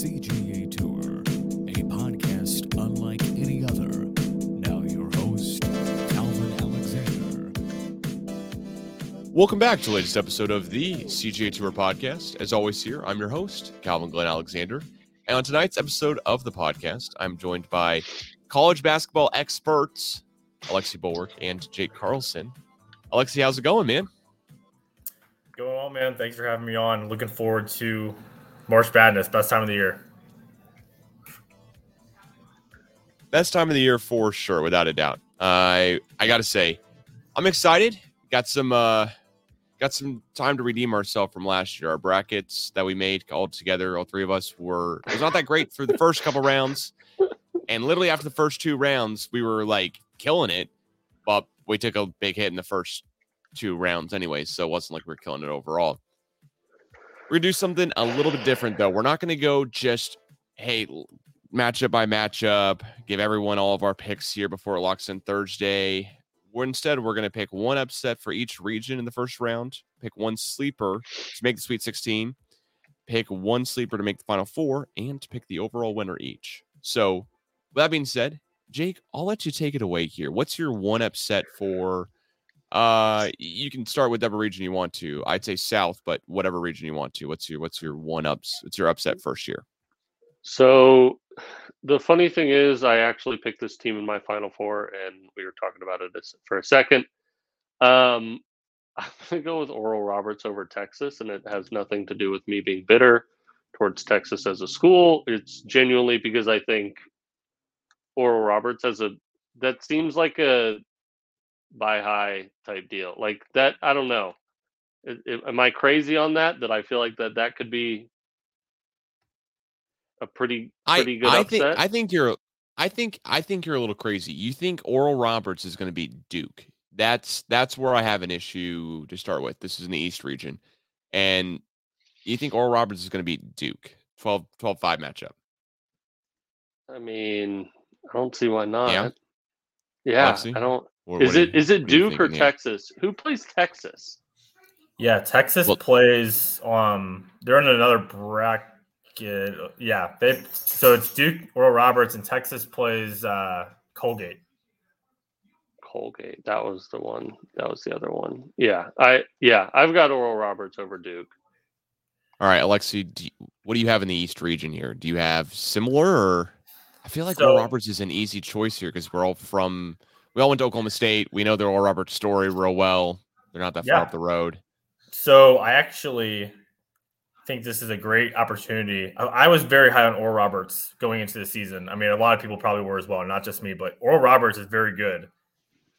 CGA Tour, a podcast unlike any other. Now, your host, Calvin Alexander. Welcome back to the latest episode of the CGA Tour podcast. As always, here I'm your host, Calvin Glen Alexander. And on tonight's episode of the podcast, I'm joined by college basketball experts Alexi Bollwerk and Jake Carlson. Alexi, how's it going, man? Going well, man. Thanks for having me on. Looking forward to March Madness, best time of the year. Best time of the year for sure, without a doubt. I I gotta say, I'm excited. Got some uh got some time to redeem ourselves from last year. Our brackets that we made all together, all three of us were it was not that great for the first couple rounds. And literally after the first two rounds, we were like killing it, but we took a big hit in the first two rounds anyway, so it wasn't like we are killing it overall. We're gonna do something a little bit different though. We're not gonna go just hey matchup by matchup, give everyone all of our picks here before it locks in Thursday. We're instead we're gonna pick one upset for each region in the first round, pick one sleeper to make the Sweet 16, pick one sleeper to make the Final Four, and to pick the overall winner each. So, that being said, Jake, I'll let you take it away here. What's your one upset for uh, you can start with whatever region you want to. I'd say South, but whatever region you want to. What's your what's your one ups? What's your upset first year? So, the funny thing is, I actually picked this team in my Final Four, and we were talking about it for a second. Um, I'm gonna go with Oral Roberts over Texas, and it has nothing to do with me being bitter towards Texas as a school. It's genuinely because I think Oral Roberts has a that seems like a buy high type deal like that i don't know. It, it, am i crazy on that that i feel like that that could be a pretty pretty I, good I upset? Think i think you're i think i think you're a little crazy. You think oral roberts is going to beat duke. That's that's where i have an issue to start with. This is in the east region and you think oral roberts is going to beat duke? 12 12 5 matchup. I mean i don't see why not. Yeah, yeah i don't what, is what it you, is it Duke or Texas? Who plays Texas? Yeah, Texas well, plays. Um, they're in another bracket. Yeah, they. So it's Duke, Oral Roberts, and Texas plays uh, Colgate. Colgate. That was the one. That was the other one. Yeah, I. Yeah, I've got Oral Roberts over Duke. All right, Alexi, do you, what do you have in the East region here? Do you have similar, or I feel like so, Oral Roberts is an easy choice here because we're all from we all went to Oklahoma State. We know the Oral Roberts story real well. They're not that yeah. far up the road. So I actually think this is a great opportunity. I, I, was very high on Oral Roberts going into the season. I mean, a lot of people probably were as well, not just me, but Oral Roberts is very good.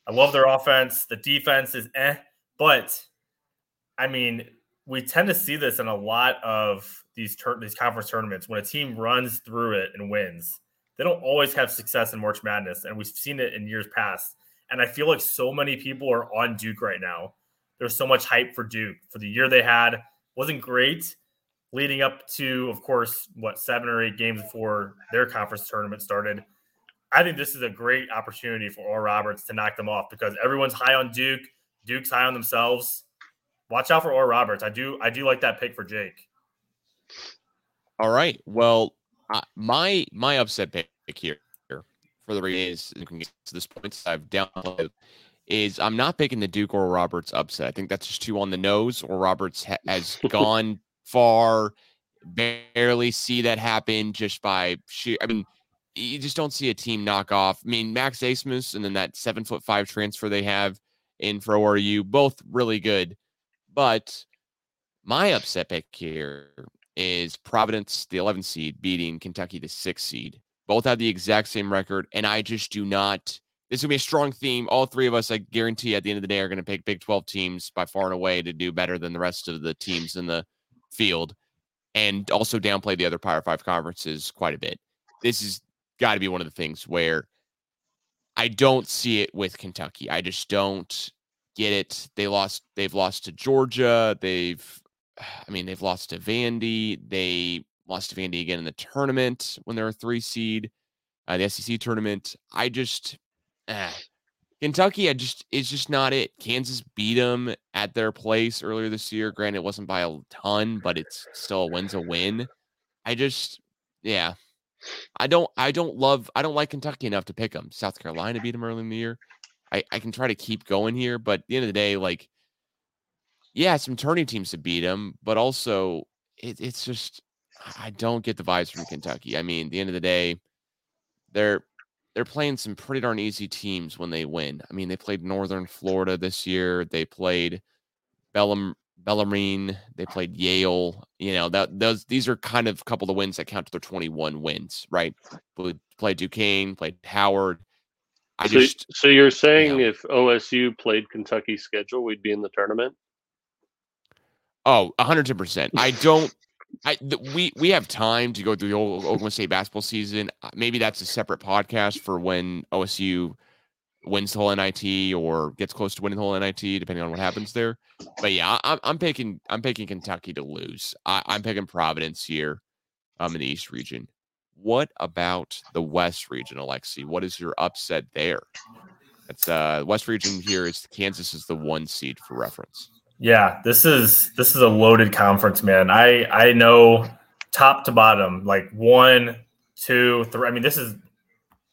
I love their offense. The defense is eh, but I mean, we tend to see this in a lot of these tur- these conference tournaments when a team runs through it and wins they don't always have success in March Madness, and we've seen it in years past. And I feel like so many people are on Duke right now. There's so much hype for Duke for the year they had. wasn't great leading up to, of course, what seven or eight games before their conference tournament started. I think this is a great opportunity for Oral Roberts to knock them off because everyone's high on Duke. Duke's high on themselves. Watch out for Oral Roberts. I do I do like that pick for Jake. All right. Well, uh, my my upset pick here for the Rays you can get to this point I've downloaded is I'm not picking the Duke Oral Roberts upset. I think that's just too on the nose. Oral Roberts ha- has gone far, barely see that happen just by sheer. I mean, you just don't see a team knock off. I mean, Max Abmas and then that seven foot five transfer they have in for ORU, both really good. But my upset pick here is Providence, the 11 seed, beating Kentucky, the six seed. Both have the exact same record, and I just do not. This is gonna be a strong theme. All three of us, I guarantee, at the end of the day, are gonna pick Big 12 teams by far and away to do better than the rest of the teams in the field, and also downplay the other Power Five conferences quite a bit. This has got to be one of the things where I don't see it with Kentucky. I just don't get it. They lost. They've lost to Georgia. They've I mean, they've lost to Vandy. They lost to Vandy again in the tournament when they're a three seed, uh, the SEC tournament. I just, eh. Kentucky, I just it's just not it. Kansas beat them at their place earlier this year. Granted, it wasn't by a ton, but it's still a win's a win. I just yeah. I don't I don't love I don't like Kentucky enough to pick them. South Carolina beat them early in the year. I, I can try to keep going here, but at the end of the day, like, yeah, some turning teams to beat them, but also it, it's just I don't get the vibes from Kentucky. I mean, at the end of the day, they're they're playing some pretty darn easy teams when they win. I mean, they played Northern Florida this year. They played Bellam Bellarmine. They played Yale. You know that those these are kind of a couple of the wins that count to their 21 wins, right? But played Duquesne, played Howard. I so, just so you're saying you know, if OSU played Kentucky's schedule, we'd be in the tournament? Oh, 110%. I don't I th- we we have time to go through the whole Oklahoma State basketball season. Uh, maybe that's a separate podcast for when OSU wins the whole NIT or gets close to winning the whole NIT, depending on what happens there. But yeah, I'm, I'm picking I'm picking Kentucky to lose. I, am picking Providence here, um, in the East region. What about the West region, Alexi? What is your upset there? It's uh West region here is Kansas is the one seed for reference. Yeah, this is this is a loaded conference, man. I I know top to bottom, like one, two, three. I mean, this is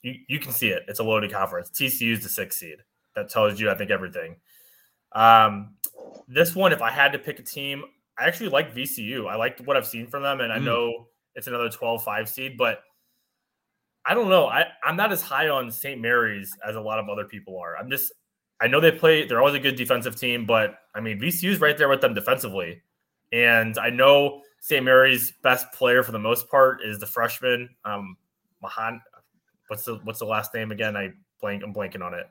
you, you can see it. It's a loaded conference. TCU is the sixth seed. That tells you, I think, everything. Um, this one, if I had to pick a team, I actually like VCU. I like what I've seen from them, and I mm. know it's another 12-5 seed, but I don't know. I, I'm not as high on St. Mary's as a lot of other people are. I'm just I know they play, they're always a good defensive team, but I mean, VCU's right there with them defensively. And I know St. Mary's best player for the most part is the freshman, um, Mahan. What's the what's the last name again? I blank I'm blanking on it.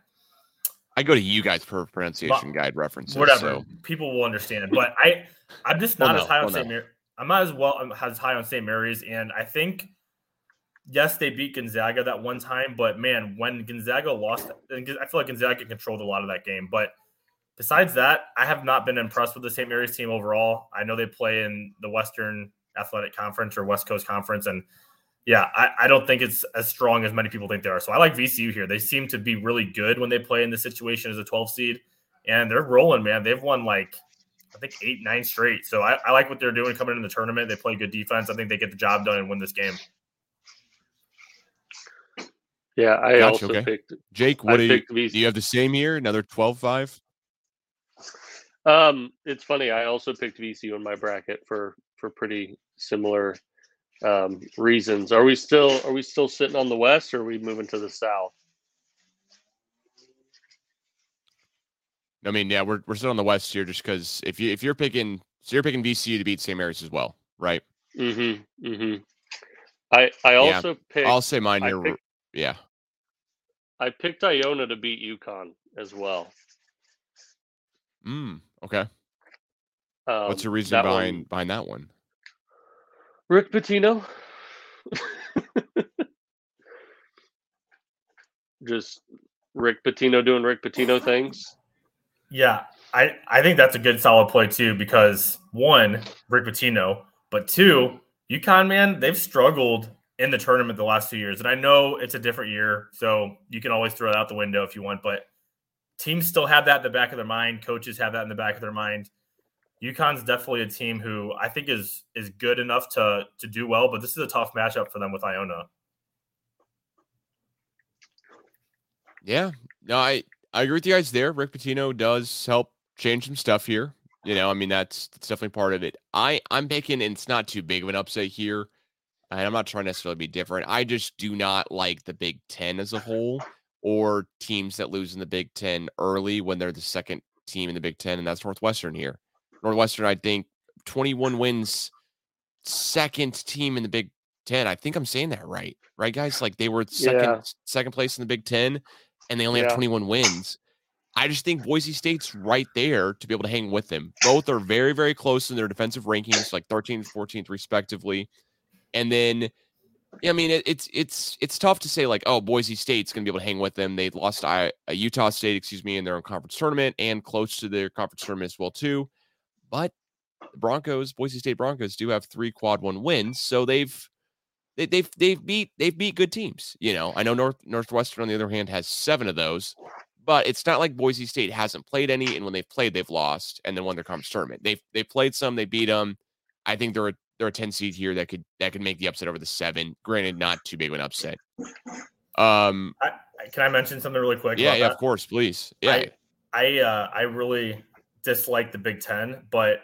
I go to you guys for pronunciation but, guide references. Whatever. So. People will understand. It. But I I'm just not well, as high on well, St. No. Mary. I'm not as well I'm as high on St. Mary's. And I think yes, they beat Gonzaga that one time, but man, when Gonzaga lost, I feel like Gonzaga controlled a lot of that game. But besides that, I have not been impressed with the St. Mary's team overall. I know they play in the Western Athletic Conference or West Coast Conference, and yeah, I, I don't think it's as strong as many people think they are. So I like VCU here. They seem to be really good when they play in this situation as a 12 seed, and they're rolling, man. They've won like I think eight, nine straight. So I, I like what they're doing coming in the tournament. They play good defense. I think they get the job done and win this game. Yeah, I gotcha, also okay. picked Jake. What do you, do you have the same year? Another 12-5? Um, it's funny. I also picked VCU in my bracket for for pretty similar um, reasons. Are we still are we still sitting on the west, or are we moving to the south? I mean, yeah, we're we're still on the west here, just because if you if you're picking, so you're picking VCU to beat St. Mary's as well, right? Mm-hmm. Mm-hmm. I I also yeah, picked. I'll say mine here. Picked, yeah. I picked Iona to beat UConn as well. Mm, okay. Um, What's the reason behind one, behind that one? Rick Pitino. Just Rick Pitino doing Rick Pitino things. Yeah, I, I think that's a good solid play too because one, Rick Pitino, but two, UConn man, they've struggled in the tournament the last two years. And I know it's a different year, so you can always throw it out the window if you want, but teams still have that in the back of their mind. Coaches have that in the back of their mind. UConn's definitely a team who I think is is good enough to to do well, but this is a tough matchup for them with Iona. Yeah, no, I I agree with you guys there. Rick Pitino does help change some stuff here. You know, I mean that's, that's definitely part of it. I I'm picking, and it's not too big of an upset here and I'm not trying to necessarily be different. I just do not like the Big Ten as a whole or teams that lose in the Big Ten early when they're the second team in the Big Ten, and that's Northwestern here. Northwestern, I think, 21 wins, second team in the Big Ten. I think I'm saying that right, right, guys? Like they were second yeah. second place in the Big Ten, and they only yeah. have 21 wins. I just think Boise State's right there to be able to hang with them. Both are very, very close in their defensive rankings, like 13th, 14th, respectively. And then, I mean, it, it's it's it's tough to say like, oh, Boise State's going to be able to hang with them. They lost to uh, Utah State, excuse me, in their own conference tournament and close to their conference tournament as well too. But the Broncos, Boise State Broncos, do have three quad one wins, so they've they, they've they've beat they've beat good teams. You know, I know North Northwestern on the other hand has seven of those, but it's not like Boise State hasn't played any, and when they've played, they've lost and then won their conference tournament. They've they played some, they beat them. I think they're a they're a 10 seed here that could that could make the upset over the seven. Granted, not too big of an upset. Um, I, can I mention something really quick? yeah, yeah, that? of course, please. Yeah, I I, uh, I really dislike the Big Ten, but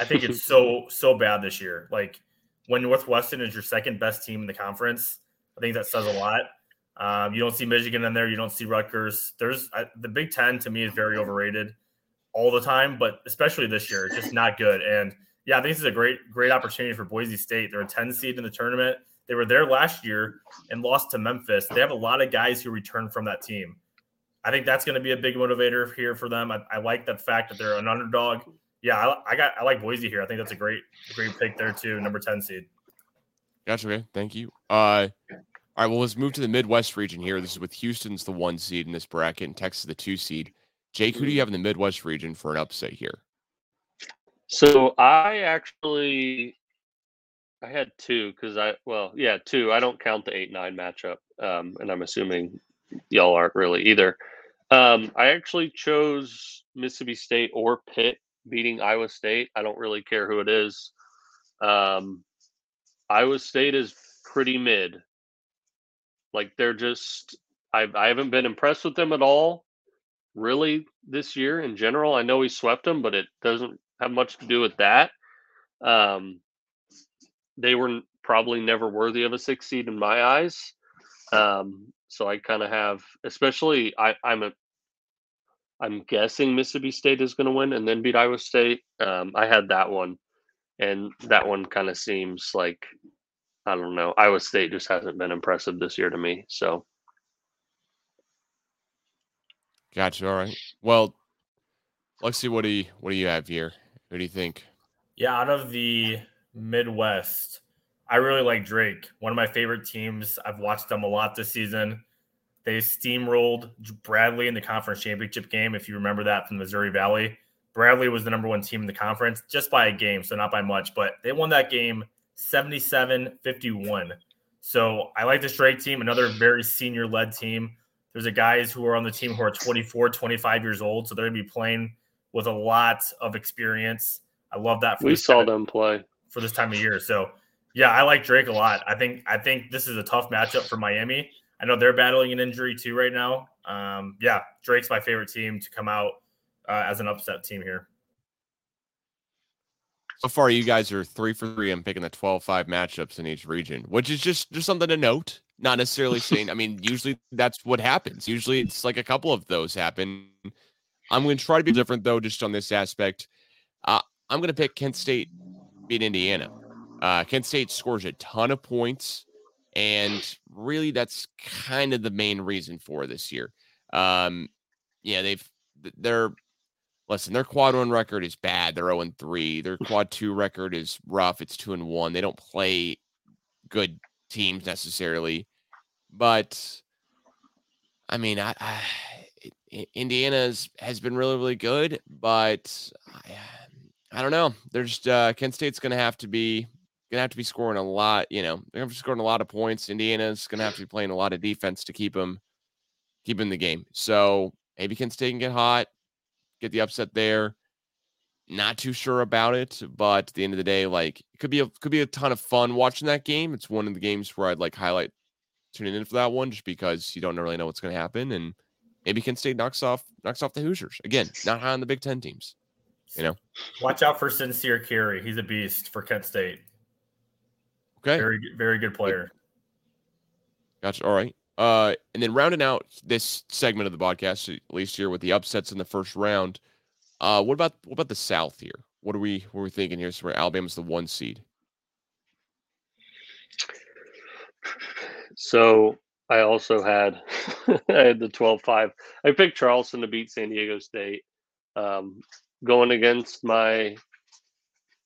I think it's so so bad this year. Like when Northwestern is your second best team in the conference, I think that says a lot. Um, you don't see Michigan in there. You don't see Rutgers. There's I, the Big Ten to me is very overrated all the time, but especially this year, it's just not good. And yeah, I think this is a great great opportunity for Boise State. They're a 10 seed in the tournament. They were there last year and lost to Memphis. They have a lot of guys who return from that team. I think that's going to be a big motivator here for them. I, I like that fact that they're an underdog. Yeah, I, I, got I like Boise here. I think that's a great great pick there too. Number ten seed. Gotcha. Okay, thank you. Uh, all right, well, let's move to the Midwest region here. This is with Houston's the one seed in this bracket and Texas the two seed. Jake, who do you have in the Midwest region for an upset here? So I actually I had two because I well yeah two. I don't count the eight nine matchup, um, and I'm assuming y'all aren't really either. Um, I actually chose Mississippi State or Pitt beating Iowa State. I don't really care who it is. Um, Iowa State is pretty mid. Like they're just I I haven't been impressed with them at all, really this year in general. I know he swept them, but it doesn't have much to do with that. Um, they were probably never worthy of a six seed in my eyes. Um, so I kind of have, especially I, I'm a, I'm guessing Mississippi State is going to win and then beat Iowa State. Um, I had that one, and that one kind of seems like I don't know. Iowa State just hasn't been impressive this year to me. So, gotcha. All right. Well, let's see what do what do you have here? Who do you think? Yeah, out of the Midwest, I really like Drake. One of my favorite teams. I've watched them a lot this season. They steamrolled Bradley in the conference championship game. If you remember that from Missouri Valley, Bradley was the number one team in the conference just by a game, so not by much, but they won that game 77 51. So I like this Drake team, another very senior led team. There's a guys who are on the team who are 24, 25 years old. So they're going to be playing with a lot of experience. I love that. we saw them play for this time of year. So yeah, I like Drake a lot. I think I think this is a tough matchup for Miami. I know they're battling an injury too right now. Um, yeah, Drake's my favorite team to come out uh, as an upset team here. So far, you guys are three for three. I'm picking the 12-5 matchups in each region, which is just just something to note. Not necessarily saying. I mean, usually that's what happens. Usually, it's like a couple of those happen. I'm going to try to be different though, just on this aspect. Uh, I'm going to pick Kent State beat Indiana. Uh, Kent State scores a ton of points, and really that's kind of the main reason for this year. Um, yeah, they've they're listen, their quad one record is bad. They're 0 and 3. Their quad two record is rough. It's 2 and 1. They don't play good teams necessarily. But I mean, I, I Indiana's has been really, really good, but I, I don't know. There's uh, Kent State's going to have to be going to have to be scoring a lot. You know, they're going to be scoring a lot of points. Indiana's going to have to be playing a lot of defense to keep them keep in the game. So maybe Kent State can get hot get the upset there. Not too sure about it, but at the end of the day, like it could be a could be a ton of fun watching that game. It's one of the games where I'd like highlight tuning in for that one just because you don't really know what's going to happen, and maybe Kent State knocks off knocks off the Hoosiers again. Not high on the Big Ten teams, you know. Watch out for Sincere Carry. He's a beast for Kent State. Okay, very very good player. Gotcha. All right. Uh, and then rounding out this segment of the podcast, at least here with the upsets in the first round. Uh, what about what about the South here? What are we what are we thinking here? So where Alabama's the one seed. So I also had I had the 12-5. I picked Charleston to beat San Diego State. Um, going against my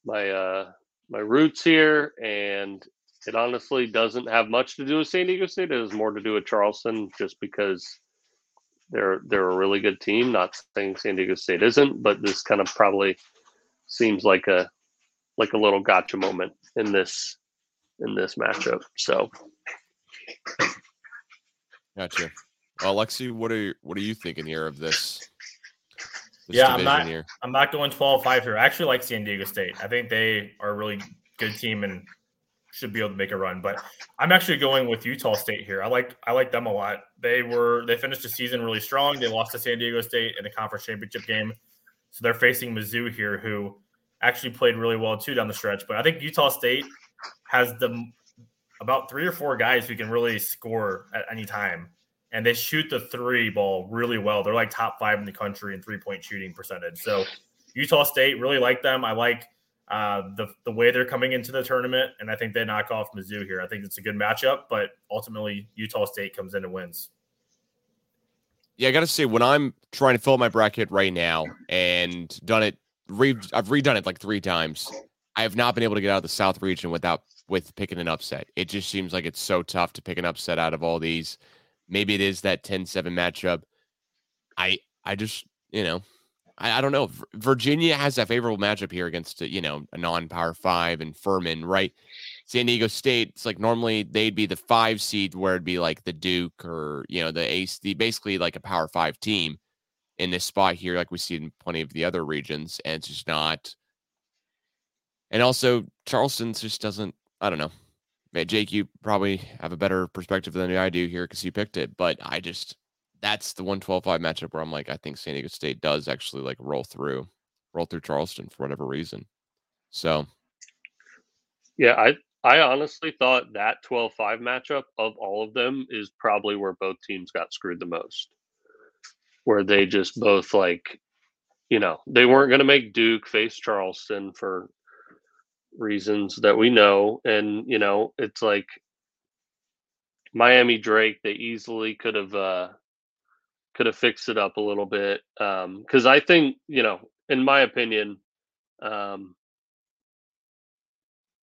my uh my roots here and it honestly doesn't have much to do with San Diego State. It has more to do with Charleston, just because they're they're a really good team. Not saying San Diego State isn't, but this kind of probably seems like a like a little gotcha moment in this in this matchup. So, gotcha. Well, Alexi, what are what are you thinking here of this? this yeah, I'm not. Here? I'm not going 12-5 here. I actually like San Diego State. I think they are a really good team and should be able to make a run. But I'm actually going with Utah State here. I like I like them a lot. They were they finished the season really strong. They lost to San Diego State in the conference championship game, so they're facing Mizzou here, who actually played really well too down the stretch. But I think Utah State has the about three or four guys who can really score at any time, and they shoot the three ball really well. They're like top five in the country in three point shooting percentage. So Utah State really like them. I like uh, the the way they're coming into the tournament, and I think they knock off Mizzou here. I think it's a good matchup, but ultimately Utah State comes in and wins. Yeah, I got to say, when I'm trying to fill my bracket right now and done it, re- I've redone it like three times. I have not been able to get out of the South region without with picking an upset. It just seems like it's so tough to pick an upset out of all these. Maybe it is that 10-7 matchup. I I just, you know, I, I don't know. Virginia has that favorable matchup here against, you know, a non-power five and Furman, right? San Diego State, it's like normally they'd be the five seed where it'd be like the Duke or, you know, the ace, the basically like a power five team in this spot here, like we see in plenty of the other regions. And it's just not. And also, Charleston just doesn't, I don't know. Man, Jake, you probably have a better perspective than I do here because you picked it. But I just, that's the 112 5 matchup where I'm like, I think San Diego State does actually like roll through, roll through Charleston for whatever reason. So, yeah, I I honestly thought that 12 5 matchup of all of them is probably where both teams got screwed the most. Where they just both like, you know, they weren't going to make Duke face Charleston for reasons that we know. And, you know, it's like Miami Drake, they easily could have, uh, could have fixed it up a little bit. Um, cause I think, you know, in my opinion, um,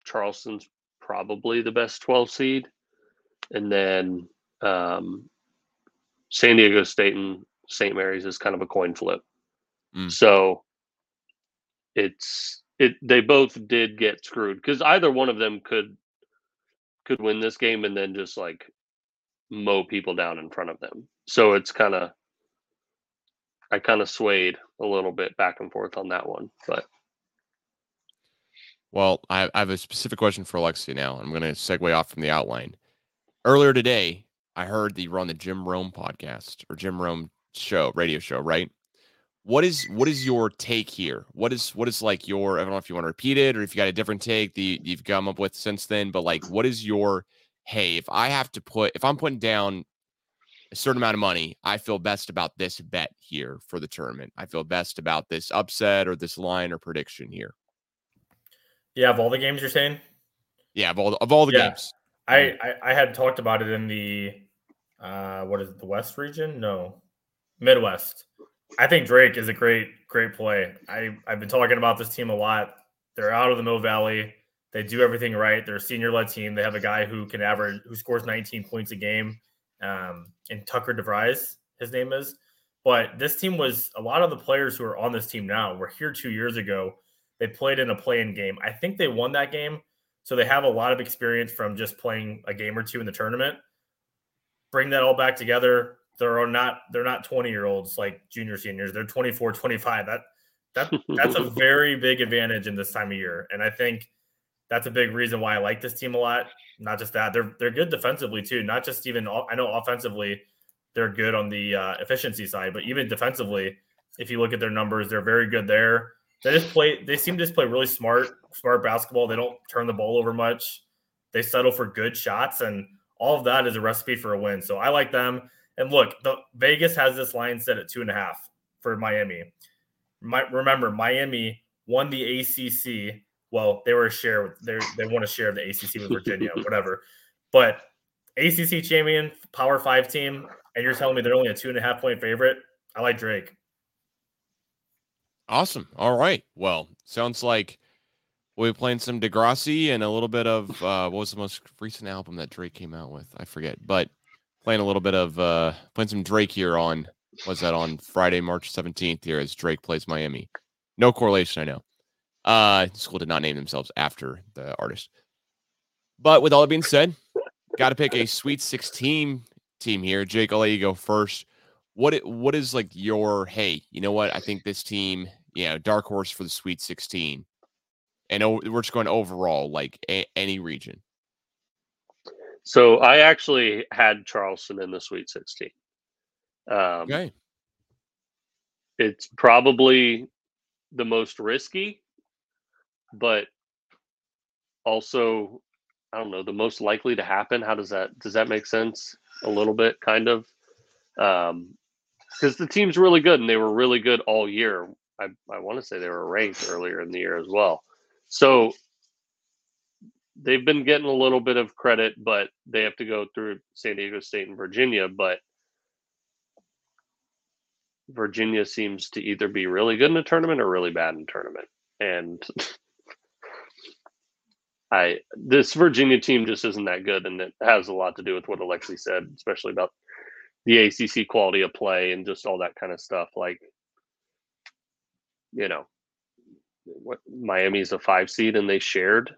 Charleston's probably the best 12 seed. And then um, San Diego State and St. Mary's is kind of a coin flip. Mm. So it's it they both did get screwed because either one of them could could win this game and then just like mow people down in front of them. So it's kind of I kind of swayed a little bit back and forth on that one, but well, I, I have a specific question for Alexia now. I'm going to segue off from the outline. Earlier today, I heard that you were on the Jim Rome podcast or Jim Rome show, radio show, right? What is what is your take here? What is what is like your I don't know if you want to repeat it or if you got a different take that you, you've come up with since then, but like what is your hey, if I have to put if I'm putting down a certain amount of money, I feel best about this bet here for the tournament. I feel best about this upset or this line or prediction here. Yeah, of all the games you're saying. Yeah, of all of all the yeah. games. I, I, I had talked about it in the uh what is it the West region? No, Midwest. I think Drake is a great great play. I I've been talking about this team a lot. They're out of the Mill Valley. They do everything right. They're a senior led team. They have a guy who can average who scores 19 points a game. Um, and Tucker DeVries, his name is. But this team was a lot of the players who are on this team now were here two years ago they played in a play-in game. I think they won that game, so they have a lot of experience from just playing a game or two in the tournament. Bring that all back together. They're not they're not 20 year olds like junior seniors. They're 24, 25. That that that's a very big advantage in this time of year. And I think that's a big reason why I like this team a lot. Not just that, they're they're good defensively too. Not just even I know offensively, they're good on the uh, efficiency side, but even defensively, if you look at their numbers, they're very good there. They just play. They seem to just play really smart, smart basketball. They don't turn the ball over much. They settle for good shots, and all of that is a recipe for a win. So I like them. And look, the Vegas has this line set at two and a half for Miami. My, remember, Miami won the ACC. Well, they were a share. They they won a share of the ACC with Virginia, whatever. But ACC champion, Power Five team, and you're telling me they're only a two and a half point favorite. I like Drake. Awesome. All right. Well, sounds like we'll be playing some Degrassi and a little bit of uh, what was the most recent album that Drake came out with? I forget, but playing a little bit of uh, playing some Drake here on was that on Friday, March 17th here as Drake plays Miami. No correlation, I know. Uh, school did not name themselves after the artist. But with all that being said, got to pick a Sweet 16 team here. Jake, I'll let you go first. What it, what is like your hey? You know what? I think this team you know, dark horse for the Sweet 16. And we're just going overall, like a- any region. So I actually had Charleston in the Sweet 16. Um, Okay. It's probably the most risky, but also, I don't know, the most likely to happen. How does that does that make sense? A little bit, kind of, because the team's really good and they were really good all year. I I want to say they were ranked earlier in the year as well. So they've been getting a little bit of credit, but they have to go through San Diego State and Virginia. But Virginia seems to either be really good in a tournament or really bad in tournament. And I this Virginia team just isn't that good, and it has a lot to do with what Alexi said, especially about the ACC quality of play and just all that kind of stuff. Like, you know, what Miami's a five seed and they shared.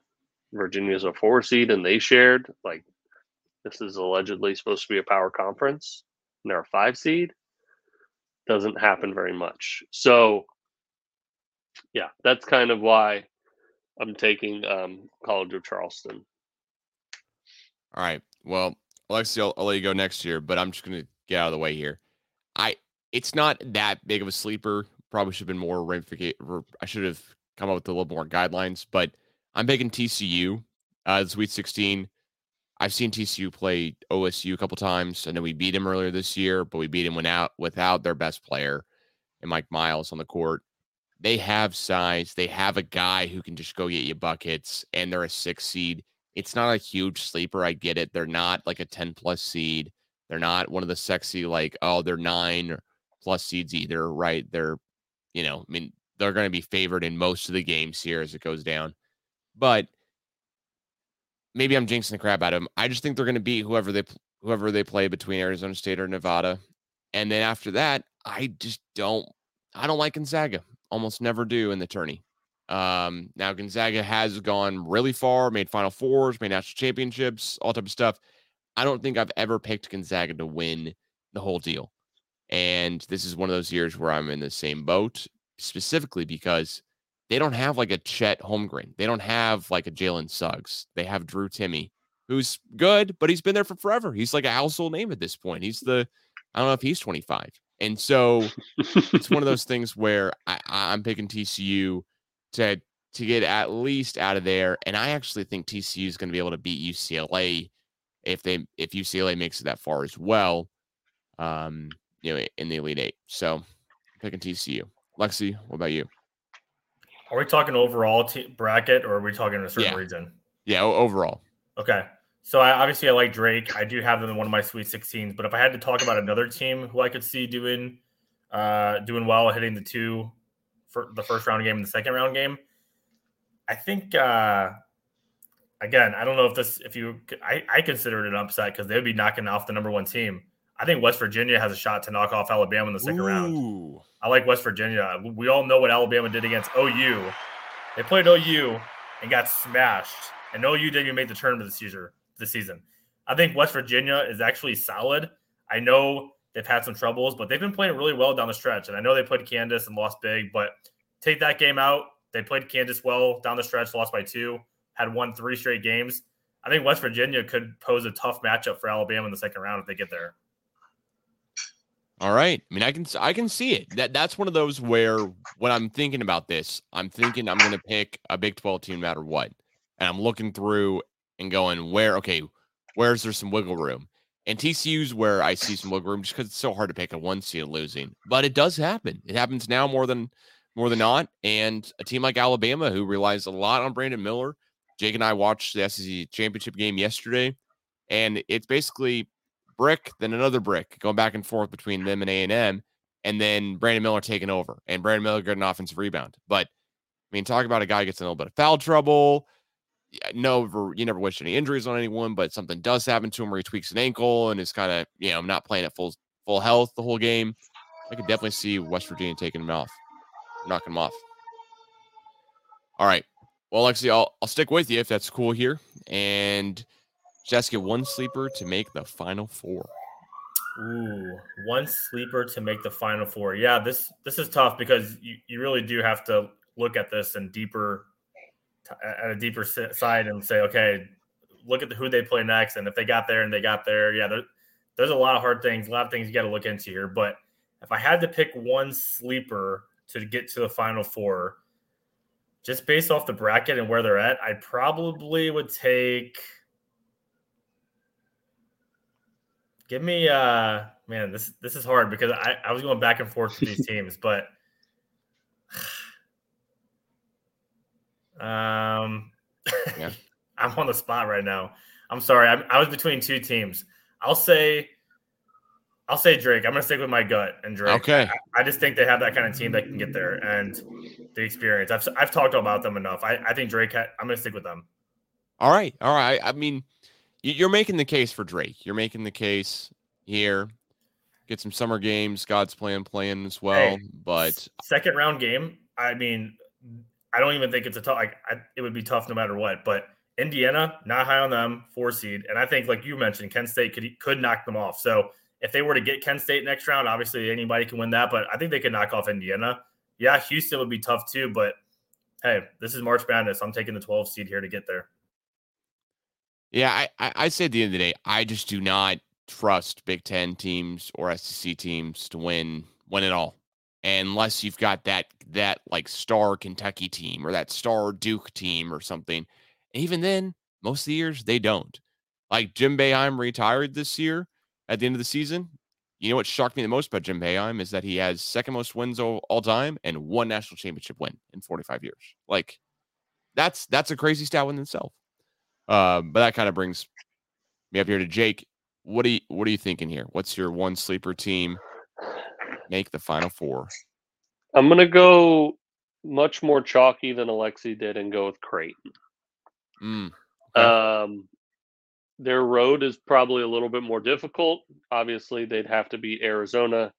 Virginia's a four seed and they shared. Like, this is allegedly supposed to be a power conference and they're a five seed. Doesn't happen very much. So, yeah, that's kind of why I'm taking um, College of Charleston. All right. Well, Alexi, I'll, I'll let you go next year, but I'm just going to get out of the way here. I it's not that big of a sleeper. Probably should have been more ramification. I should have come up with a little more guidelines, but I'm picking TCU, uh, Sweet 16. I've seen TCU play OSU a couple times. I know we beat him earlier this year, but we beat him without without their best player and Mike Miles on the court. They have size. They have a guy who can just go get you buckets, and they're a six seed. It's not a huge sleeper. I get it. They're not like a 10 plus seed. They're not one of the sexy, like, oh, they're nine plus seeds either, right? They're, you know, I mean, they're going to be favored in most of the games here as it goes down. But maybe I'm jinxing the crap out of them. I just think they're going to beat whoever they whoever they play between Arizona State or Nevada. And then after that, I just don't I don't like Gonzaga. Almost never do in the tourney. Um, now Gonzaga has gone really far, made Final Fours, made national championships, all type of stuff. I don't think I've ever picked Gonzaga to win the whole deal. And this is one of those years where I'm in the same boat, specifically because they don't have like a Chet Holmgren. They don't have like a Jalen Suggs. They have Drew Timme, who's good, but he's been there for forever. He's like a household name at this point. He's the, I don't know if he's 25. And so it's one of those things where I, I'm picking TCU to to get at least out of there. And I actually think TCU is going to be able to beat UCLA if they if UCLA makes it that far as well. Um, you know, in the Elite Eight. So picking TCU. Lexi, what about you? Are we talking overall t- bracket or are we talking a certain Yeah. region? Yeah, overall. Okay. So I obviously I like Drake. I do have them in one of my Sweet 16s, but if I had to talk about another team who I could see doing uh doing well, hitting the two for the first round game and the second round game, I think uh again, I don't know if this if you I, I consider it an upset because they would be knocking off the number one team. I think West Virginia has a shot to knock off Alabama in the second round. I like West Virginia. We all know what Alabama did against OU. They played OU and got smashed. And OU didn't even make the tournament this season. This season, I think West Virginia is actually solid. I know they've had some troubles, but they've been playing really well down the stretch. And I know they played Kansas and lost big, but take that game out. They played Kansas well down the stretch, lost by two, had won three straight games. I think West Virginia could pose a tough matchup for Alabama in the second round if they get there. All right. I mean, I can I can see it. That that's one of those where when I'm thinking about this, I'm thinking I'm going to pick a Big 12 team no matter what. And I'm looking through and going where okay, where's there some wiggle room? And TCU's where I see some wiggle room just because it's so hard to pick a one seed losing. But it does happen. It happens now more than more than not. And a team like Alabama who relies a lot on Brandon Miller. Jake and I watched the SEC championship game yesterday, and it's basically brick, then another brick, going back and forth between them and A and M, and then Brandon Miller taking over, and Brandon Miller getting an offensive rebound. But I mean, talk about a guy gets in a little bit of foul trouble. No, you never wish any injuries on anyone, but something does happen to him where he tweaks an ankle and is kind of you know not playing at full full health the whole game. I could definitely see West Virginia taking him off, knocking him off. All right. Well, Lexi, I'll, I'll stick with you if that's cool here. And just you one sleeper to make the final four. Ooh, one sleeper to make the final four. Yeah, this this is tough because you, you really do have to look at this and deeper at a deeper side and say, okay, look at the, who they play next, and if they got there and they got there, yeah, there, there's a lot of hard things, a lot of things you got to look into here. But if I had to pick one sleeper to get to the final four, just based off the bracket and where they're at, I probably would take. Give me, uh, man, this this is hard because I, I was going back and forth with these teams, but um, yeah. I'm on the spot right now. I'm sorry. I, I was between two teams. I'll say, I'll say Drake. I'm gonna stick with my gut and Drake. Okay. I, I, just think they have that kind of team that can get there and the experience. I've I've talked about them enough. I, I think Drake. Ha- I'm gonna stick with them. All right. All right. I mean, you're making the case for Drake. You're making the case here. Get some summer games. God's playing playing as well. Hey, but second round game. I mean, I don't even think it's a tough. Like, I, it would be tough no matter what. But Indiana, not high on them, four seed, and I think, like you mentioned, Kent State could could knock them off. So if they were to get Kent State next round, obviously anybody can win that. But I think they could knock off Indiana. Yeah, Houston would be tough too. But hey, this is March Madness. I'm taking the 12 seed here to get there. Yeah, I I, say at the end of the day, I just do not trust Big Ten teams or SEC teams to win win it all unless you've got that that like star Kentucky team or that star Duke team or something. even then, most of the years they don't. Like Jim Boeheim retired this year at the end of the season. You know what shocked me the most about Jim Boeheim is that he has second most wins all, all time and one national championship win in 45 years. Like that's that's a crazy stat in itself. Uh, but that kind of brings me up here to Jake. What are you what are you thinking here? What's your one sleeper team make the final four? I'm gonna go much more chalky than Alexi did and go with Creighton. Mm, okay. Um, their road is probably a little bit more difficult. Obviously, they'd have to beat Arizona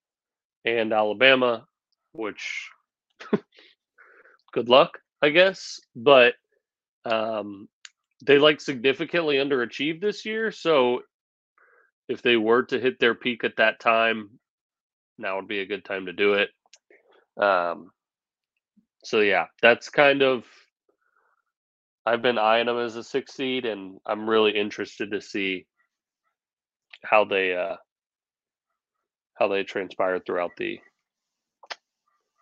and Alabama, which good luck, I guess. But um, they like significantly underachieved this year. So if they were to hit their peak at that time, now would be a good time to do it. Um, so yeah, that's kind of I've been eyeing them as a six seed, and I'm really interested to see how they uh, how they transpire throughout the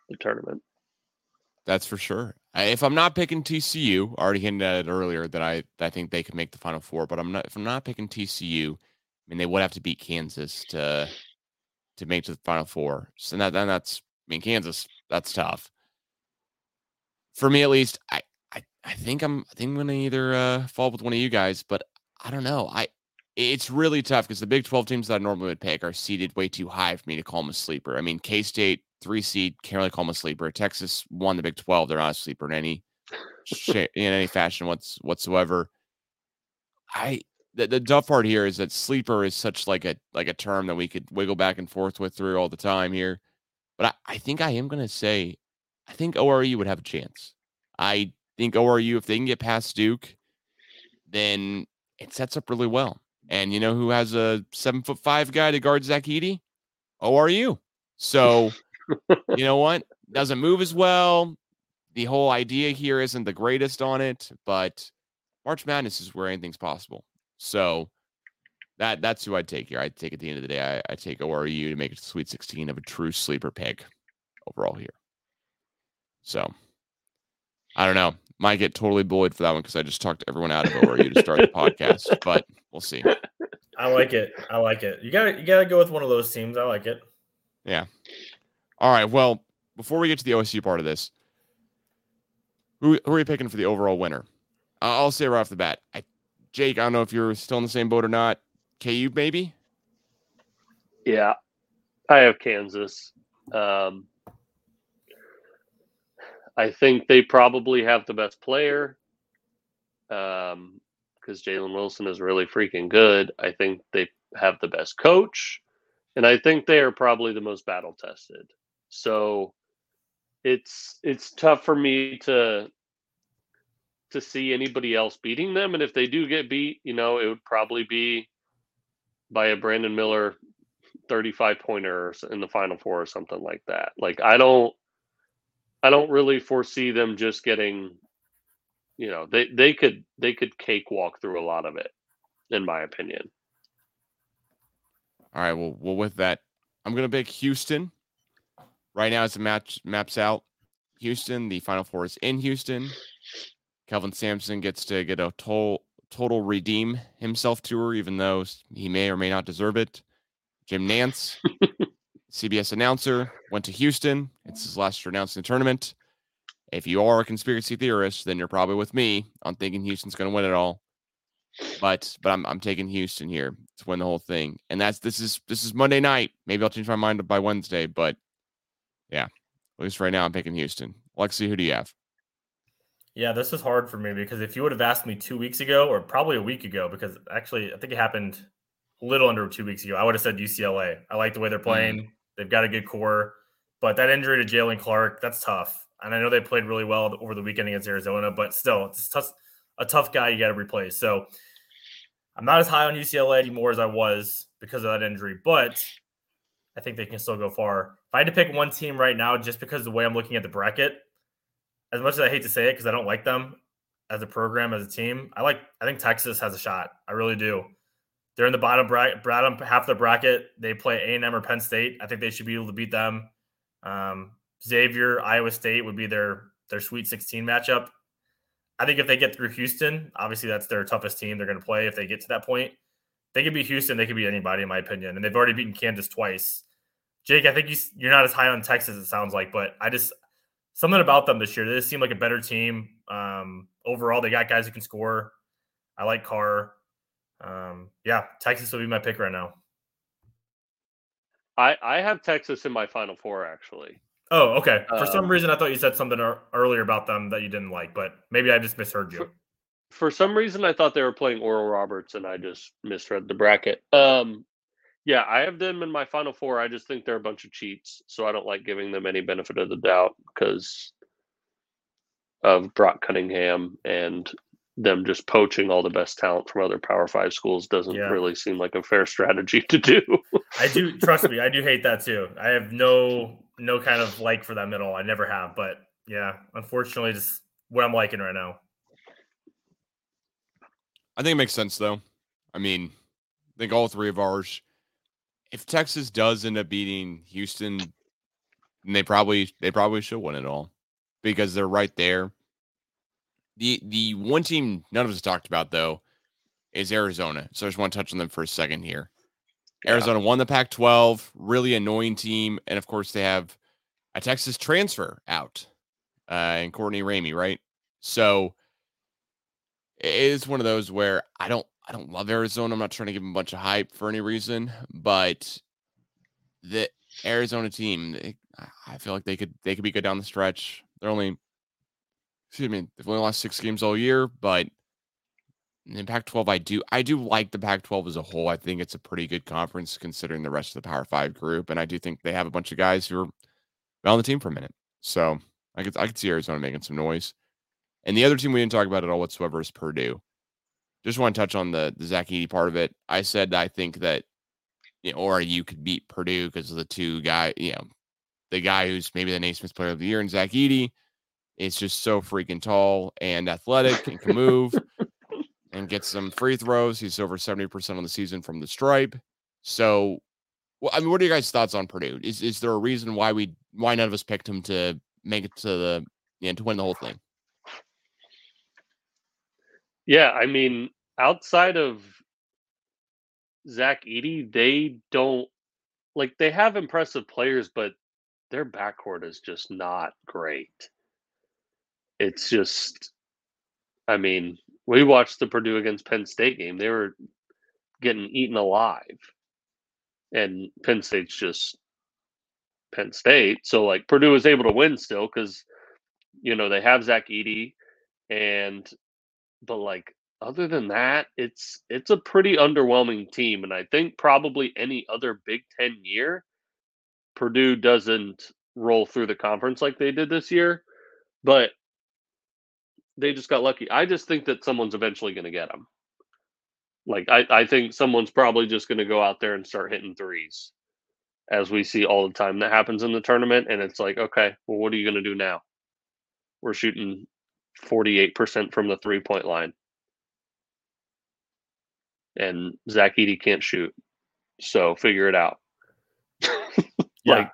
the tournament. That's for sure. If I'm not picking TCU, I already hinted at it earlier that I I think they could make the Final Four, but I'm not. If I'm not picking TCU, I mean they would have to beat Kansas to to make to the Final Four. So that then that's I mean Kansas that's tough. For me at least, I I think I'm I think I'm gonna either uh, fall with one of you guys, but I don't know. I it's really tough because the Big 12 teams that I normally would pick are seated way too high for me to call them a sleeper. I mean, K State three seed can't really call them a sleeper. Texas won the Big 12; they're not a sleeper in any in any fashion what's, whatsoever. I the, the tough part here is that sleeper is such like a like a term that we could wiggle back and forth with through all the time here. But I, I think I am gonna say I think ORU would have a chance. I think ORU, if they can get past Duke, then it sets up really well. And you know who has a seven foot five guy to guard Zach Edey? ORU. So you know what? Doesn't move as well. The whole idea here isn't the greatest on it, but March Madness is where anything's possible. So that that's who I'd take here. I'd take at the end of the day, I, I take ORU to make to Sweet 16 of a true sleeper pick overall here. So I don't know. Might get totally bullied for that one because I just talked everyone out of ORU to start the podcast, but we'll see. I like it. I like it. You gotta you got to go with one of those teams. I like it. Yeah. All right. Well, before we get to the OSU part of this, who, who are you picking for the overall winner? I'll say right off the bat, I, Jake. I don't know if you're still in the same boat or not. KU, maybe. Yeah, I have Kansas. Um, I think they probably have the best player because um, Jalen Wilson is really freaking good. I think they have the best coach, and I think they are probably the most battle tested. So it's it's tough for me to to see anybody else beating them, and if they do get beat, you know, it would probably be by a Brandon Miller 35 pointer in the final four or something like that. Like I don't I don't really foresee them just getting you know, they they could they could cakewalk through a lot of it, in my opinion. All right. Well, well, with that, I'm gonna pick Houston. Right now, as the match maps out, Houston. The Final Four is in Houston. Kelvin Sampson gets to get a total total redeem himself tour, even though he may or may not deserve it. Jim Nantz, CBS announcer, went to Houston. It's his last year announcing the tournament. If you are a conspiracy theorist, then you're probably with me on thinking Houston's going to win it all. But but I'm I'm taking Houston here to win the whole thing, and that's this is this is Monday night. Maybe I'll change my mind by Wednesday, but yeah, at least right now I'm picking Houston. Lexi, who do you have? Yeah, this is hard for me because if you would have asked me two weeks ago, or probably a week ago, because actually I think it happened a little under two weeks ago, I would have said UCLA. I like the way they're playing. Mm. They've got a good core, but that injury to Jaylen Clark, that's tough. And I know they played really well over the weekend against Arizona, but still, it's tough, a tough guy you got to replace. So I'm not as high on UCLA anymore as I was because of that injury, but I think they can still go far. If I had to pick one team right now, just because the way I'm looking at the bracket, as much as I hate to say it because I don't like them as a program, as a team, I like. I think Texas has a shot. I really do. They're in the bottom bracket, bottom half the bracket. They play A and M or Penn State. I think they should be able to beat them. Um, Xavier, Iowa State would be their their Sweet 16 matchup. I think if they get through Houston, obviously that's their toughest team they're going to play if they get to that point. They could be Houston. They could be anybody, in my opinion. And they've already beaten Kansas twice. Jake, I think you, you're not as high on Texas, it sounds like, but I just something about them this year. They just seem like a better team. Um, overall, they got guys who can score. I like Carr. Um, yeah, Texas will be my pick right now. I I have Texas in my final four actually. Oh, okay. For um, some reason, I thought you said something earlier about them that you didn't like, but maybe I just misheard you. For, for some reason, I thought they were playing Oral Roberts, and I just misread the bracket. Um, yeah, I have them in my final four. I just think they're a bunch of cheats, so I don't like giving them any benefit of the doubt because of Brock Cunningham and them just poaching all the best talent from other Power Five schools doesn't yeah. really seem like a fair strategy to do. I do trust me, I do hate that too. I have no no kind of like for them at all. I never have, but yeah, unfortunately, just what I'm liking right now. I think it makes sense though. I mean, I think all three of ours if Texas does end up beating Houston, they probably they probably should win it all because they're right there. The the one team none of us talked about though is Arizona. So I just want to touch on them for a second here. Yeah. Arizona won the Pac-12, really annoying team, and of course they have a Texas transfer out, uh, and Courtney Ramey, right? So it is one of those where I don't I don't love Arizona. I'm not trying to give them a bunch of hype for any reason, but the Arizona team, they, I feel like they could they could be good down the stretch. They're only, excuse me, they've only lost six games all year, but in Pac-12, I do I do like the Pac-12 as a whole. I think it's a pretty good conference considering the rest of the Power Five group, and I do think they have a bunch of guys who are on the team for a minute. So I could I could see Arizona making some noise. And the other team we didn't talk about at all whatsoever is Purdue just want to touch on the the Zach Edey part of it. I said I think that you know, or you could beat Purdue because of the two guy, you know, the guy who's maybe the Naismith Player of the Year and Zach Edey is just so freaking tall and athletic and can move and get some free throws. He's over seventy percent on the season from the stripe. So, well, I mean, what are your guys' thoughts on Purdue? Is is there a reason why we why none of us picked him to make it to the yeah to win the whole thing? Yeah, I mean, outside of Zach Edey, they don't like they have impressive players, but their backcourt is just not great. It's just, I mean, we watched the Purdue against Penn State game. They were getting eaten alive, and Penn State's just Penn State. So like Purdue was able to win still because you know they have Zach Edey, and but like other than that, it's it's a pretty underwhelming team, and I think probably any other Big Ten year, Purdue doesn't roll through the conference like they did this year, but they just got lucky. I just think that someone's eventually going to get them. Like I, I think someone's probably just going to go out there and start hitting threes, as we see all the time that happens in the tournament. And it's like, okay, well, what are you going to do now? We're shooting 48% from the three point line. And Zach Edey can't shoot. So figure it out. yeah.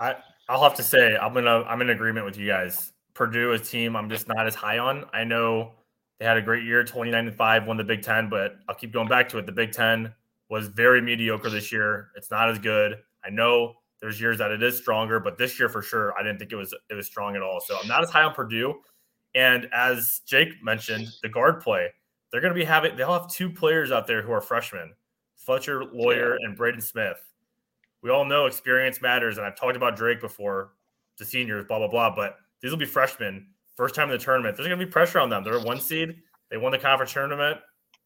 I, I'll have to say I'm gonna I'm in agreement with you guys. Purdue, as a team I'm just not as high on. I know they had a great year, 29 and 5, won the Big Ten, but I'll keep going back to it. The Big Ten was very mediocre this year. It's not as good. I know there's years that it is stronger, but this year for sure, I didn't think it was it was strong at all. So I'm not as high on Purdue. And as Jake mentioned, the guard play, they're going to be having they'll have two players out there who are freshmen, Fletcher Loyer and Braden Smith. We all know experience matters, and I've talked about Drake before, the seniors, blah blah blah. But these will be freshmen, first time in the tournament. There's going to be pressure on them. They're a one seed. They won the conference tournament.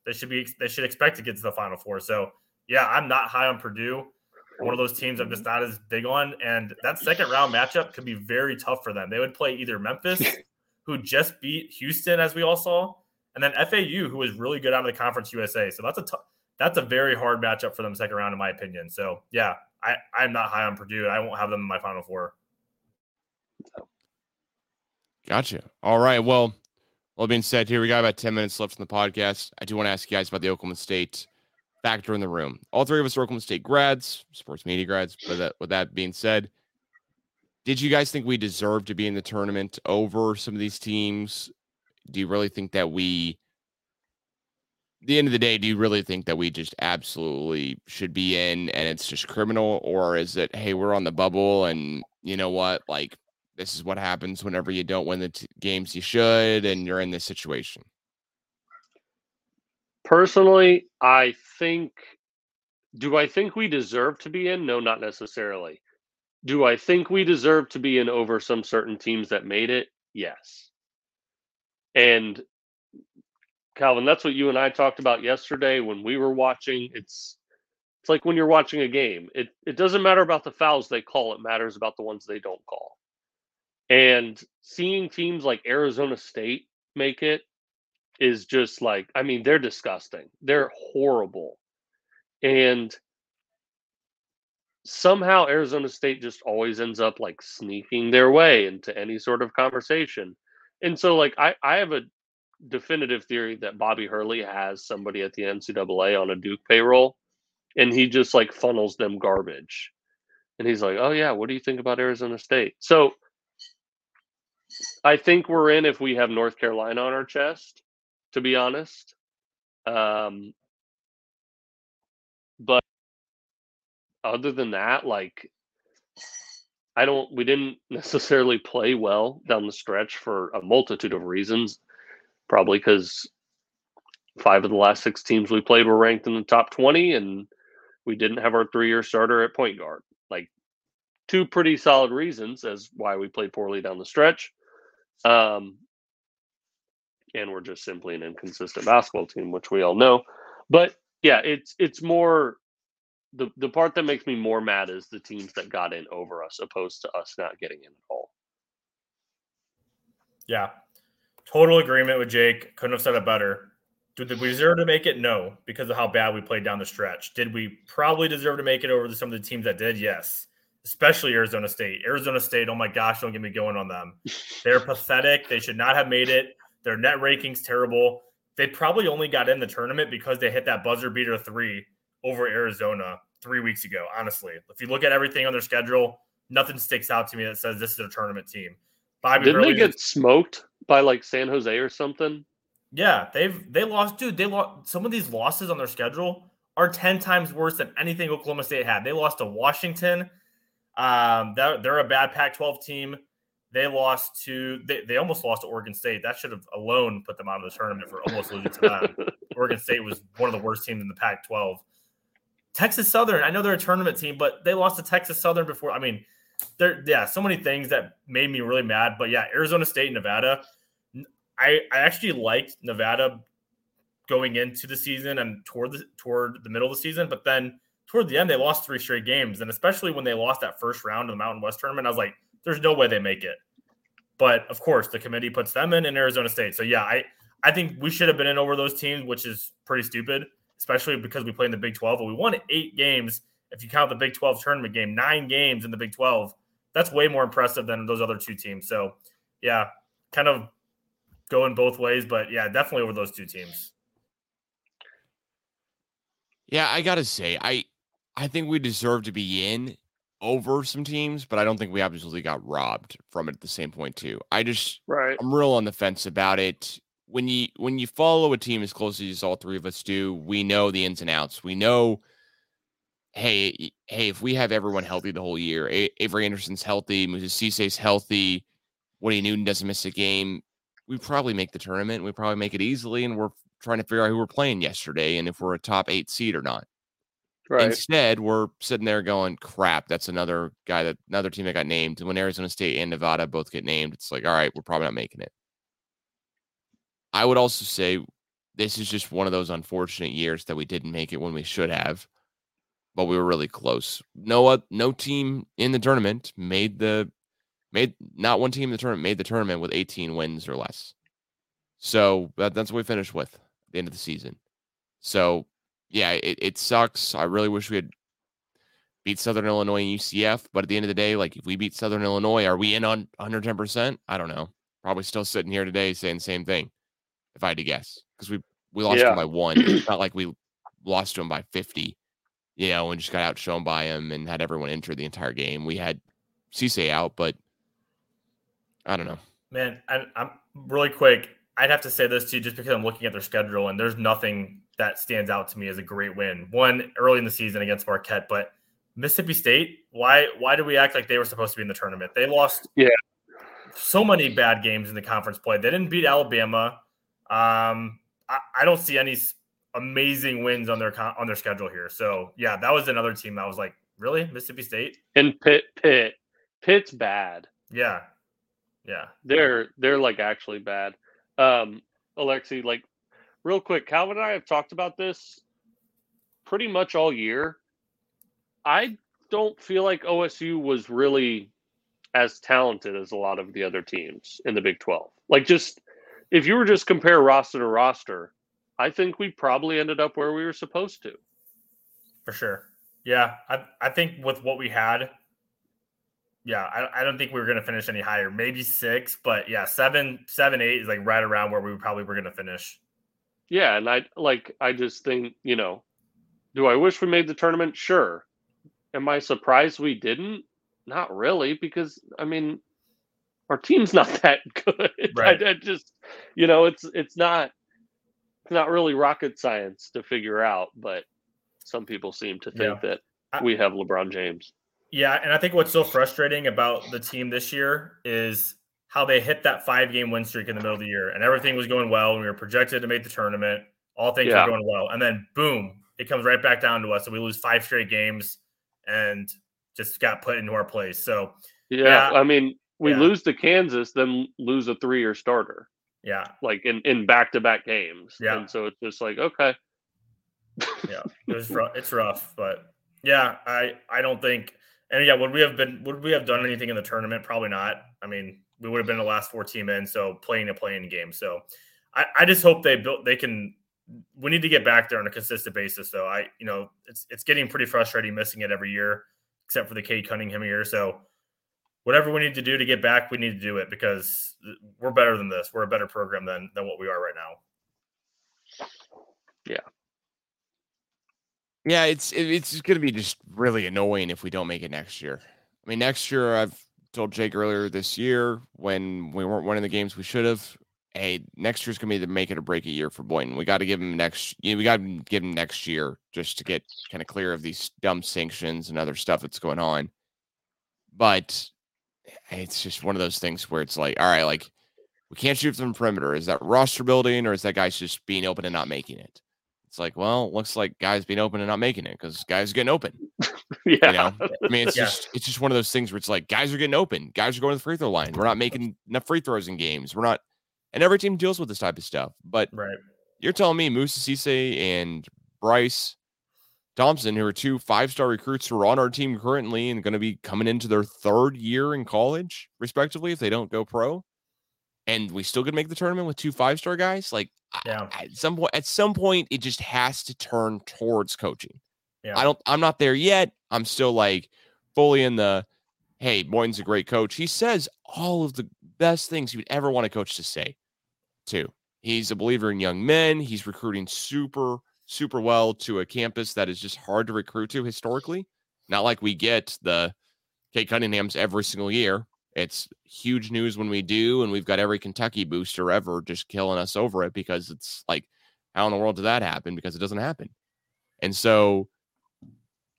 They should be they should expect to get to the final four. So yeah, I'm not high on Purdue one of those teams I'm just not as big on. And that second round matchup could be very tough for them. They would play either Memphis, who just beat Houston, as we all saw, and then FAU, who was really good out of the Conference USA. So that's a t- that's a very hard matchup for them second round, in my opinion. So yeah, I I'm not high on Purdue. I won't have them in my Final Four. Gotcha. All right. Well, all being said, here we got about ten minutes left in the podcast. I do want to ask you guys about the Oklahoma State factor in the room. All three of us are Oklahoma State grads, sports media grads. But that, with that being said, did you guys think we deserve to be in the tournament over some of these teams? Do you really think that we, the end of the day, do you really think that we just absolutely should be in and it's just criminal? Or is it, hey, we're on the bubble and you know what? Like, this is what happens whenever you don't win the t- games you should and you're in this situation? Personally, I think do I think we deserve to be in? No, not necessarily. Do I think we deserve to be in over some certain teams that made it? Yes. And Calvin, that's what you and I talked about yesterday when we were watching. It's it's like when you're watching a game. It it doesn't matter about the fouls they call, it matters about the ones they don't call. And seeing teams like Arizona State make it is just like I mean they're disgusting. They're horrible. And somehow Arizona State just always ends up like sneaking their way into any sort of conversation. And so like I I have a definitive theory that Bobby Hurley has somebody at the NCAA on a Duke payroll and he just like funnels them garbage. And he's like, "Oh yeah, what do you think about Arizona State?" So I think we're in if we have North Carolina on our chest to be honest. Um, but other than that, like, I don't, we didn't necessarily play well down the stretch for a multitude of reasons. Probably because five of the last six teams we played were ranked in the top 20, and we didn't have our three year starter at point guard. Like, two pretty solid reasons as why we played poorly down the stretch. Um, and we're just simply an inconsistent basketball team, which we all know. But yeah, it's it's more the the part that makes me more mad is the teams that got in over us, opposed to us not getting in at all. Yeah, total agreement with Jake. Couldn't have said it better. Did we deserve to make it? No, because of how bad we played down the stretch. Did we probably deserve to make it over to some of the teams that did? Yes, especially Arizona State. Arizona State, oh my gosh, don't get me going on them. They're pathetic. They should not have made it. Their net rankings terrible. They probably only got in the tournament because they hit that buzzer beater three over Arizona three weeks ago. Honestly, if you look at everything on their schedule, nothing sticks out to me that says this is a tournament team. Bobby Didn't Hurley they get just, smoked by like San Jose or something? Yeah, they've they lost, dude. They lost some of these losses on their schedule are ten times worse than anything Oklahoma State had. They lost to Washington. Um, they're, they're a bad Pac-12 team. They lost to they, they almost lost to Oregon State. That should have alone put them out of the tournament for almost losing to them. Oregon State was one of the worst teams in the Pac-12. Texas Southern, I know they're a tournament team, but they lost to Texas Southern before. I mean, there, yeah, so many things that made me really mad. But yeah, Arizona State, Nevada. I I actually liked Nevada going into the season and toward the toward the middle of the season, but then toward the end they lost three straight games, and especially when they lost that first round of the Mountain West tournament, I was like there's no way they make it. But of course, the committee puts them in in Arizona State. So yeah, I I think we should have been in over those teams, which is pretty stupid, especially because we played in the Big 12. But we won eight games. If you count the Big 12 tournament game, nine games in the Big 12. That's way more impressive than those other two teams. So yeah, kind of going both ways, but yeah, definitely over those two teams. Yeah, I gotta say, I I think we deserve to be in over some teams, but I don't think we absolutely got robbed from it at the same point too. I just Right. I'm real on the fence about it. When you when you follow a team as closely as all three of us do, we know the ins and outs. We know, hey, hey, if we have everyone healthy the whole year, A- Avery Anderson's healthy, Moses Cisse's healthy, Woody Newton doesn't miss a game, we probably make the tournament. We probably make it easily, and we're trying to figure out who we're playing yesterday and if we're a top eight seed or not. Right. Instead, we're sitting there going, crap, that's another guy that another team that got named. When Arizona State and Nevada both get named, it's like, all right, we're probably not making it. I would also say this is just one of those unfortunate years that we didn't make it when we should have, but we were really close. No, no team in the tournament made the made not one team in the tournament made the tournament with 18 wins or less. So that, that's what we finished with at the end of the season. So yeah, it, it sucks. I really wish we had beat Southern Illinois and UCF, but at the end of the day, like if we beat Southern Illinois, are we in on 110%? I don't know. Probably still sitting here today saying the same thing, if I had to guess, because we we lost Yeah. them by one. It's not like we lost to them by 50, you know, and just got outshone by them and had everyone enter the entire game. We had Cisse out, but I don't know. Man, I, I'm really quick. I'd have to say this too, just because I'm looking at their schedule and there's nothing that stands out to me as a great win. One early in the season against Marquette, but Mississippi State. Why? Why do we act like they were supposed to be in the tournament? They lost. Yeah. So many bad games in the conference play. They didn't beat Alabama. Um, I, I don't see any amazing wins on their on their schedule here. So yeah, that was another team that was like, really Mississippi State? And Pitt, Pitt, Pitt's bad. Yeah, yeah. They're they're like actually bad. Um, Alexi, like real quick, Calvin and I have talked about this pretty much all year. I don't feel like OSU was really as talented as a lot of the other teams in the Big 12. Like just if you were just compare roster to roster, I think we probably ended up where we were supposed to. For sure. Yeah. I, I think with what we had, yeah, I, I don't think we were going to finish any higher. Maybe six, but yeah, seven, seven, eight is like right around where we probably were going to finish. Yeah, and I like I just think, you know, do I wish we made the tournament? Sure. Am I surprised we didn't? Not really, because I mean, our team's not that good. Right. I, I just, you know, it's it's not it's not really rocket science to figure out, but some people seem to think that we have LeBron James. Yeah. And I think what's so frustrating about the team this year is how they hit that five game win streak in the middle of the year and everything was going well. And we were projected to make the tournament. All things Yeah. were going well. And then boom, it comes right back down to us. And we lose five straight games and just got put into our place. So Yeah, Yeah. I mean, we Yeah. lose to Kansas, then lose a three-year starter, yeah, like in in back-to-back games. Yeah. and so it's just like, okay, yeah, it was rough. It's rough, but yeah, I I don't think, and yeah, would we have been would we have done anything in the tournament? Probably not. I mean, we would have been the last four team in, so playing a playing game. So I I just hope they built they can. We need to get back there on a consistent basis, though. I you know it's it's getting pretty frustrating missing it every year, except for the Cade Cunningham year. So whatever we need to do to get back, we need to do it because we're better than this. We're a better program than than what we are right now. Yeah, Yeah, it's it, it's going to be just really annoying if we don't make it next year. I mean, next year I've told Jake earlier this year when we weren't winning the games we should have. Hey, next year's to be the make it or break it year for Boynton. We got to give him next. You know, we got to give him next year just to get kind of clear of these dumb sanctions and other stuff that's going on. But eh, it's just one of those things where it's like, all right, like we can't shoot from perimeter. Is that roster building or is that guys just being open and not making it? It's like, well, looks like guys being open and not making it because guys are getting open. yeah, You know, I mean, it's Yeah. just it's just one of those things where it's like guys are getting open, guys are going to the free throw line. We're not making enough free throws in games. We're not, and every team deals with this type of stuff. But Right. you're telling me Moussa Cisse and Bryce Thompson, who are two five star recruits who are on our team currently and going to be coming into their third year in college, respectively, if they don't go pro, and we still could make the tournament with two five star guys. Like, I- at some point, at some point, it just has to turn towards coaching. Yeah. I don't. I'm not there yet. I'm still like fully in the. Hey, Boynton's a great coach. He says all of the best things you'd ever want a coach to say. too. He's a believer in young men. He's recruiting super, super well to a campus that is just hard to recruit to historically. Not like we get the Cade Cunningham's every single year. It's huge news when we do, and we've got every Kentucky booster ever just killing us over it because it's like, how in the world did that happen? Because it doesn't happen. And so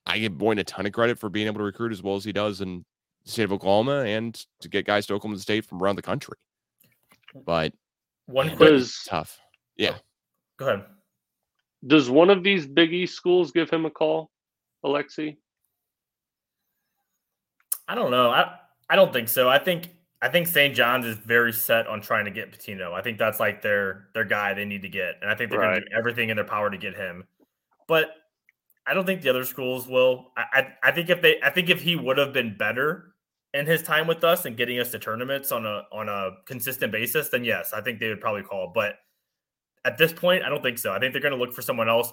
I give Boyne a ton of credit for being able to recruit as well as he does in the state of Oklahoma and to get guys to Oklahoma State from around the country. But One man, quick. it's tough. Yeah. Go ahead. Does one of these Big East schools give him a call, Alexi? I don't know. I I don't think so. I think I think St. John's is very set on trying to get Pitino. I think that's like their their guy they need to get, and I think they're going to do everything in their power to get him. But I don't think the other schools will. I I, I think if they I think if he would have been better in his time with us and getting us to tournaments on a on a consistent basis, then yes, I think they would probably call. But at this point, I don't think so. I think they're going to look for someone else.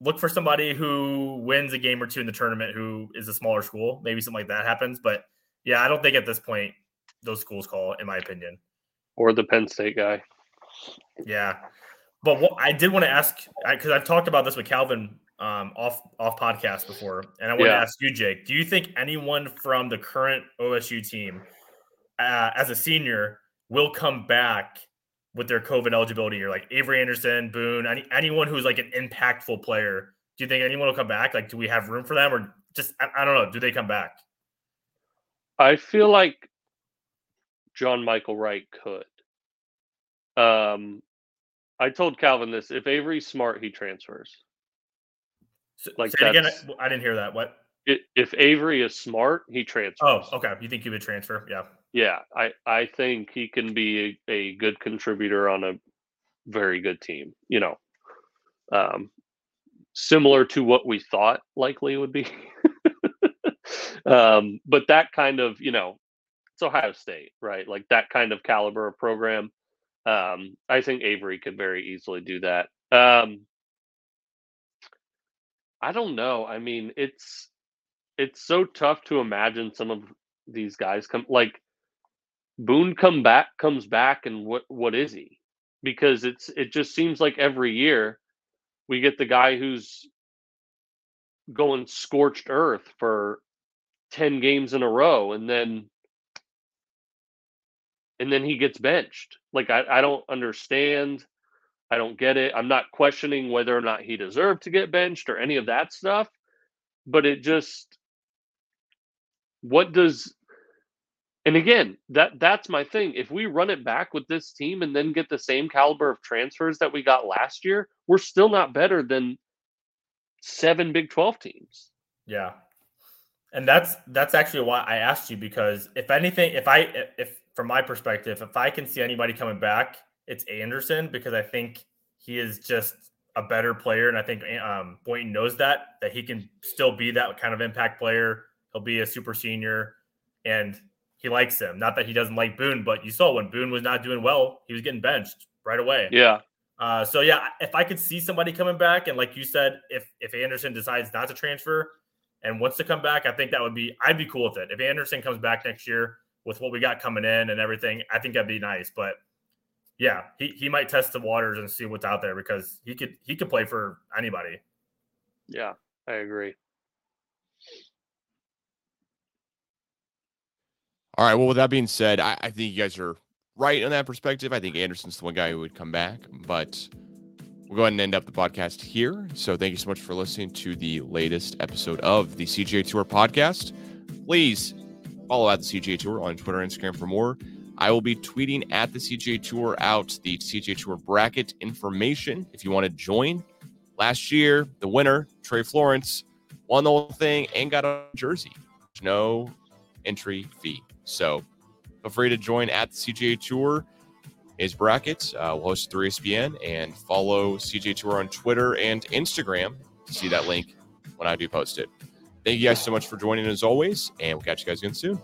Look for somebody who wins a game or two in the tournament who is a smaller school. Maybe something like that happens. But yeah, I don't think at this point those schools call, in my opinion. Or the Penn State guy? Yeah, but what I did want to ask because I've talked about this with Calvin um, off off podcast before, and I want to ask you, Jake. Do you think anyone from the current OSU team, uh, as a senior, will come back with their COVID eligibility year? Like Avery Anderson, Boone, any, anyone who's like an impactful player. Do you think anyone will come back? Like, do we have room for them, or just I, I don't know? Do they come back? I feel like John Michael Wright could. Um, I told Calvin this: if Avery's smart, he transfers. Like Say it again. I didn't hear that. What? If Avery is smart, he transfers. Oh, okay. You think he would transfer? Yeah. Yeah, I I think he can be a, a good contributor on a very good team. You know, um, similar to what we thought likely would be. um, but that kind of you know, it's Ohio State, right? Like that kind of caliber of program. Um, I think Avery could very easily do that. Um, I don't know. I mean, it's it's so tough to imagine some of these guys come like Boone come back comes back and what what is he? Because it's it just seems like every year we get the guy who's going scorched earth for 10 games in a row and then and then he gets benched. Like I, I don't understand. I don't get it. I'm not questioning whether or not he deserved to get benched or any of that stuff, but it just what does and again, that that's my thing. If we run it back with this team and then get the same caliber of transfers that we got last year, we're still not better than seven Big 12 teams. Yeah. And that's that's actually why I asked you because if anything, if I if from my perspective, if I can see anybody coming back, it's Anderson because I think he is just a better player, and I think um, Boynton knows that that he can still be that kind of impact player. He'll be a super senior, and he likes him. Not that he doesn't like Boone, but you saw when Boone was not doing well, he was getting benched right away. Yeah. Uh, so yeah, if I could see somebody coming back, and like you said, if if Anderson decides not to transfer and wants to come back, I think that would be I'd be cool with it. If Anderson comes back next year with what we got coming in and everything, I think that'd be nice. But yeah, he, he might test the waters and see what's out there because he could he could play for anybody. Yeah, I agree. All right. Well, with that being said, I, I think you guys are right on that perspective. I think Anderson's the one guy who would come back, but we'll go ahead and end up the podcast here. So thank you so much for listening to the latest episode of the CGA Tour podcast. Please follow at the CGA Tour on Twitter and Instagram for more. I will be tweeting at the CGA Tour out the CGA Tour bracket information if you want to join. Last year, the winner, Trey Florence, won the whole thing and got a jersey. No entry fee. So feel free to join at the CGA Tour. Is bracket. Uh, we'll host through ESPN and follow CGA Tour on Twitter and Instagram to see that link when I do post it. Thank you guys so much for joining as always, and we'll catch you guys again soon.